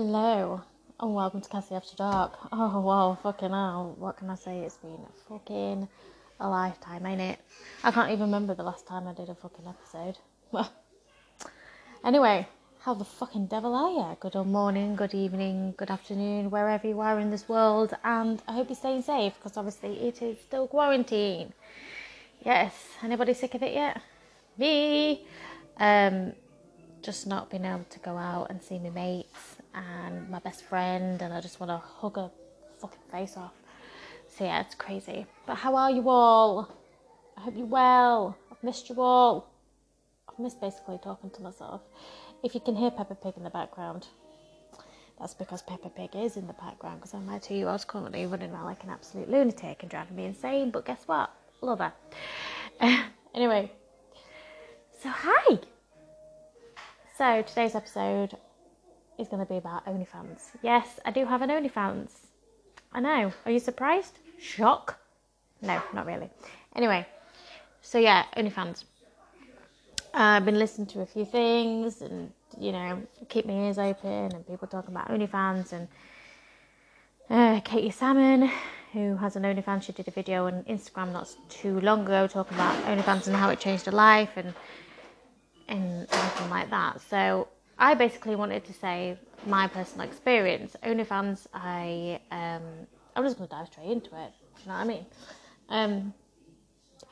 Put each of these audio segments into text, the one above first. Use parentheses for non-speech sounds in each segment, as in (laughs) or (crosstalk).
Hello, and welcome to Cassie After Dark. Oh, wow, fucking hell. What can I say? It's been fucking a lifetime, ain't it? I can't even remember the last time I did a fucking episode. (laughs) Well, anyway, how the fucking devil are you? Good old morning, good evening, good afternoon, wherever you are in this world, and I hope you're staying safe because obviously it is still quarantine. Yes, anybody sick of it yet? Me. Um, just not being able to go out and see my mates and my best friend, and I just want to hug her fucking face off. So yeah, it's crazy. But how are you all? I hope you're well. I've missed you all. I've missed basically talking to myself. If you can hear Peppa Pig in the background, that's because Peppa Pig is in the background because I'm my two year old's currently running around like an absolute lunatic and driving me insane. But guess what? Love her. (laughs) anyway, so hi. So today's episode is going to be about OnlyFans. Yes, I do have an OnlyFans. I know. Are you surprised? Shock? No, not really. Anyway, so yeah, OnlyFans. Uh, I've been listening to a few things and, you know, keep my ears open and people talking about OnlyFans and uh, Katie Salmon, who has an OnlyFans, she did a video on Instagram not too long ago talking about OnlyFans and how it changed her life and and everything like that. So I basically wanted to say my personal experience. OnlyFans, I um, I'm just gonna dive straight into it. Do you know what I mean? Um,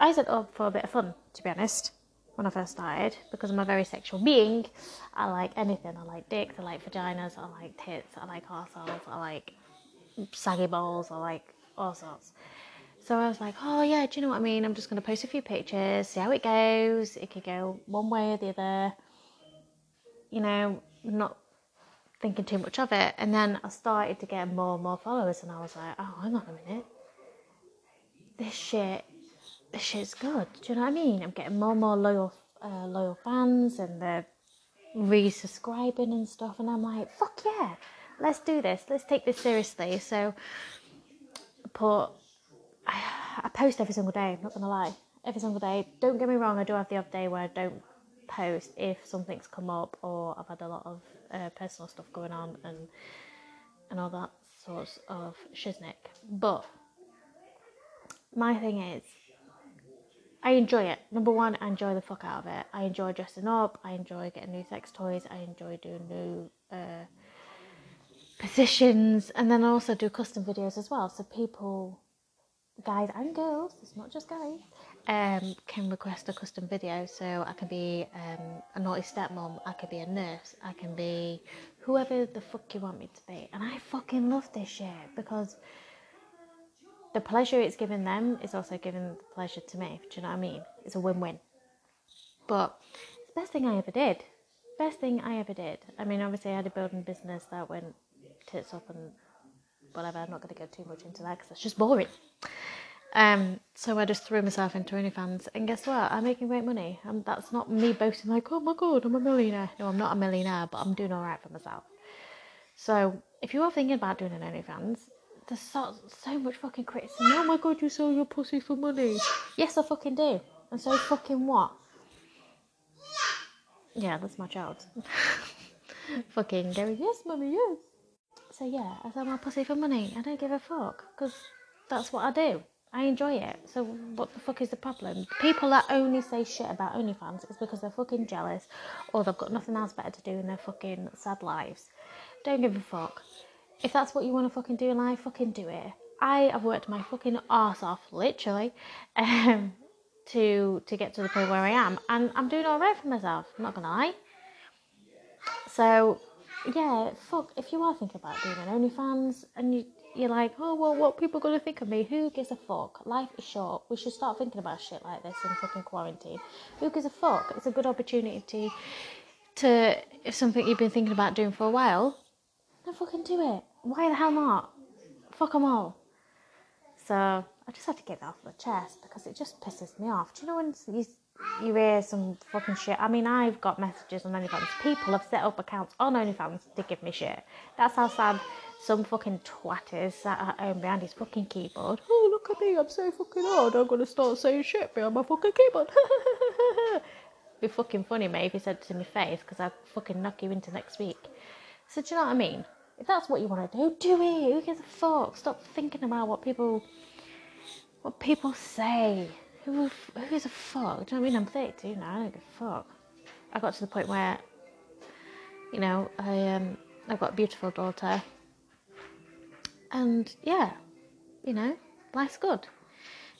I set up for a bit of fun, to be honest, when I first started, because I'm a very sexual being. I like anything. I like dicks. I like vaginas. I like tits. I like arseholes. I like saggy balls. I like all sorts. So I was like, oh yeah, do you know what I mean? I'm just to post a few pictures, see how it goes. It could go one way or the other. You know, not thinking too much of it. And then I started to get more and more followers, and I was like, oh, hang on a minute. This shit, this shit's good. Do you know what I mean? I'm getting more and more loyal, uh, loyal fans, and they're resubscribing and stuff. And I'm like, fuck yeah, let's do this. Let's take this seriously. So, I put I, I post every single day, I'm not gonna lie. Every single day. Don't get me wrong, I do have the odd day where I don't post if something's come up or I've had a lot of uh, personal stuff going on and and all that sorts of shiznick. But my thing is, I enjoy it. Number one, I enjoy the fuck out of it. I enjoy dressing up. I enjoy getting new sex toys. I enjoy doing new uh, positions, and then I also do custom videos as well. So people guys and girls, it's not just guys, um, can request a custom video. So I can be um, a naughty stepmom, I could be a nurse, I can be whoever the fuck you want me to be. And I fucking love this shit because the pleasure it's giving them is also giving the pleasure to me. Do you know what I mean? It's a win win. But it's the best thing I ever did. Best thing I ever did. I mean, obviously, I had a building business that went tits up and whatever. I'm not going to go too much into that because it's just boring. Um, so I just threw myself into OnlyFans, and guess what? I'm making great money, and that's not me boasting like, oh my god, I'm a millionaire. No, I'm not a millionaire, but I'm doing all right for myself. So if you are thinking about doing an OnlyFans, there's so, so much fucking criticism. Oh my god, you sell your pussy for money. Yes, I fucking do. And so fucking what? Yeah, that's my child. (laughs) fucking going, yes, mummy, yes. So yeah, I sell my pussy for money. I don't give a fuck because that's what I do. I enjoy it. So what the fuck is the problem? People that only say shit about OnlyFans is because they're fucking jealous or they've got nothing else better to do in their fucking sad lives. Don't give a fuck. If that's what you want to fucking do in life, fucking do it. I have worked my fucking ass off, literally, (laughs) um, to to get to the point where I am, and I'm doing all right for myself. I'm not gonna lie. So yeah, fuck, if you are thinking about doing an OnlyFans and you, you're like, oh, well, what people to think of me? Who gives a fuck? Life is short. We should start thinking about shit like this in fucking quarantine. Who gives a fuck? It's a good opportunity to, to if something you've been thinking about doing for a while, then fucking do it. Why the hell not? Fuck them all. So I just had to get that off my chest because it just pisses me off. Do you know when you you hear some fucking shit. I mean, I've got messages on OnlyFans. People have set up accounts on OnlyFans to give me shit. That's how sad some fucking twat is sat at home behind his fucking keyboard. Oh, look at me, I'm so fucking hard. I'm gonna start saying shit behind my fucking keyboard. (laughs) Be fucking funny, mate, if you said it to my face, because I'd fucking knock you into next week. So, do you know what I mean? If that's what you want to do, do it. Who gives a fuck? Stop thinking about what people what people say. Who who gives a fuck? Do you know what I mean? I'm 32 now. I don't give a fuck. I got to the point where, you know, I um I've got a beautiful daughter, and yeah, you know, life's good.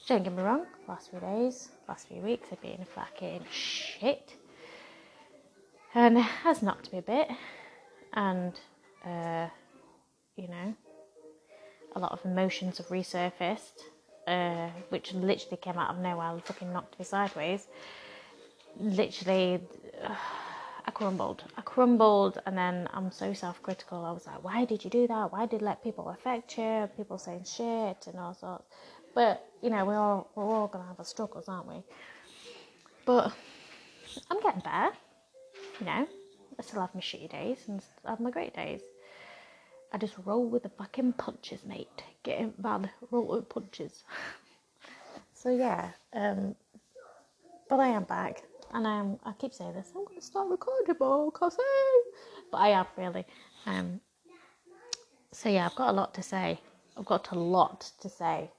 Don't get me wrong. Last few days, last few weeks have been fucking shit, and it has knocked me a bit, and uh, you know, a lot of emotions have resurfaced, uh, which literally came out of nowhere and fucking knocked me sideways. Literally, uh, (sighs) I crumbled. I crumbled, and then I'm so self critical. I was like, why did you do that? Why did let people affect you? People saying shit and all sorts. But, you know, we're all, we're all going to have our struggles, aren't we? But I'm getting better, you know. I still have my shitty days and I have my great days. I just roll with the fucking punches, mate. Getting bad, roll with punches. so yeah, um, but I am back, and I am. I keep saying this. I'm going to start recording more, cause but I am really. Um, so yeah, I've got a lot to say. I've got a lot to say.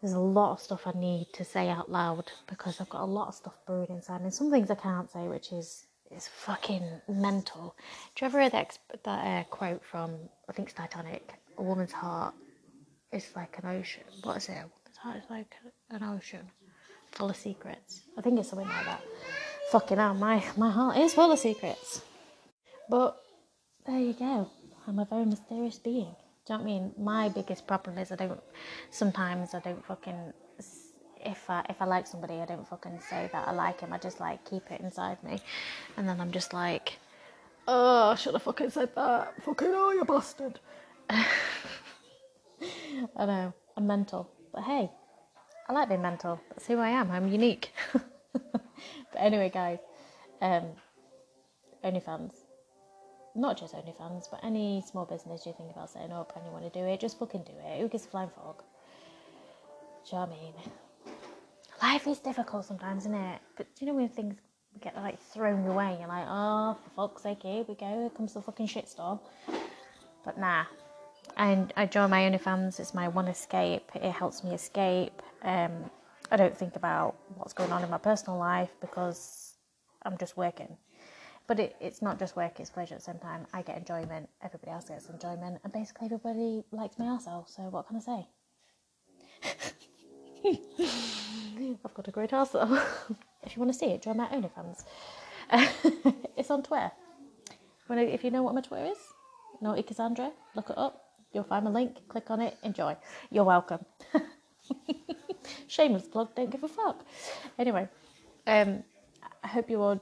There's a lot of stuff I need to say out loud because I've got a lot of stuff brewing inside, and some things I can't say, which is is fucking mental. Do you ever hear that, that uh, quote from, I think it's Titanic, a woman's heart is like an ocean. What is it? Woman's heart is like an ocean full of secrets. I think it's something like that. Fucking hell, my, my heart is full of secrets. But there you go. I'm a very mysterious being. Do you know what I mean? My biggest problem is I don't, sometimes I don't fucking if I if I like somebody, I don't fucking say that I like him. I just like keep it inside me, and then I'm just like, oh, I should have fucking said that. Fucking oh, you bastard. (laughs) I know I'm mental, but hey, I like being mental. That's who I am. I'm unique. (laughs) but anyway, guys, um, OnlyFans. Not just OnlyFans, but any small business you think about setting up and you want to do it, just fucking do it. Who gives a flying fuck? Do you know what I mean? life is difficult sometimes, isn't it? But do you know when things get like thrown away, you're like, oh, for fuck's sake, here we go, here comes the fucking shitstorm. But nah, and I join my OnlyFans. It's my one escape. It helps me escape. Um, I don't think about what's going on in my personal life because I'm just working. But it, it's not just work; it's pleasure at the same time. I get enjoyment. Everybody else gets enjoyment, and basically everybody likes my arsehole. So what can I say? (laughs) I've got a great arsehole. (laughs) if you want to see it, join my OnlyFans. (laughs) it's on Twitter. If you know what my Twitter is, Naughty Cassandra, look it up. You'll find my link. Click on it. Enjoy. You're welcome. (laughs) Shameless plug. Don't give a fuck. Anyway, um, I hope you're all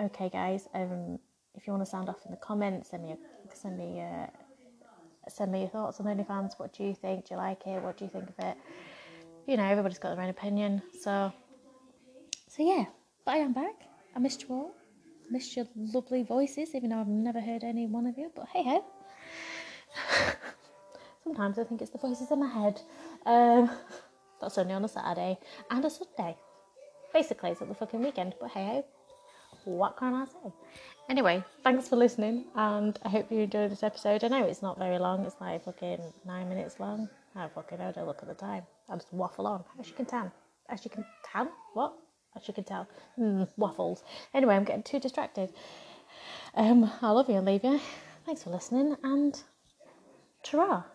okay, guys. Um, if you want to sound off in the comments, send me a, send me uh, send me your thoughts on OnlyFans. What do you think? Do you like it? What do you think of it? you know, everybody's got their own opinion. So, so yeah. But I am back. I missed you all. I missed your lovely voices, even though I've never heard any one of you. But hey ho. (laughs) Sometimes I think it's the voices in my head. Um, (laughs) that's only on a Saturday and a Sunday. Basically, it's at the fucking weekend. But hey. What can I say? Anyway, thanks for listening, and I hope you enjoyed this episode. I know it's not very long, it's like fucking nine minutes long. I fucking know, don't look at the time. I just waffle on, as you can tell. As you can tell? What? As you can tell. Mm, waffles. Anyway, I'm getting too distracted. Um, I love you and leave you. Thanks for listening, and ta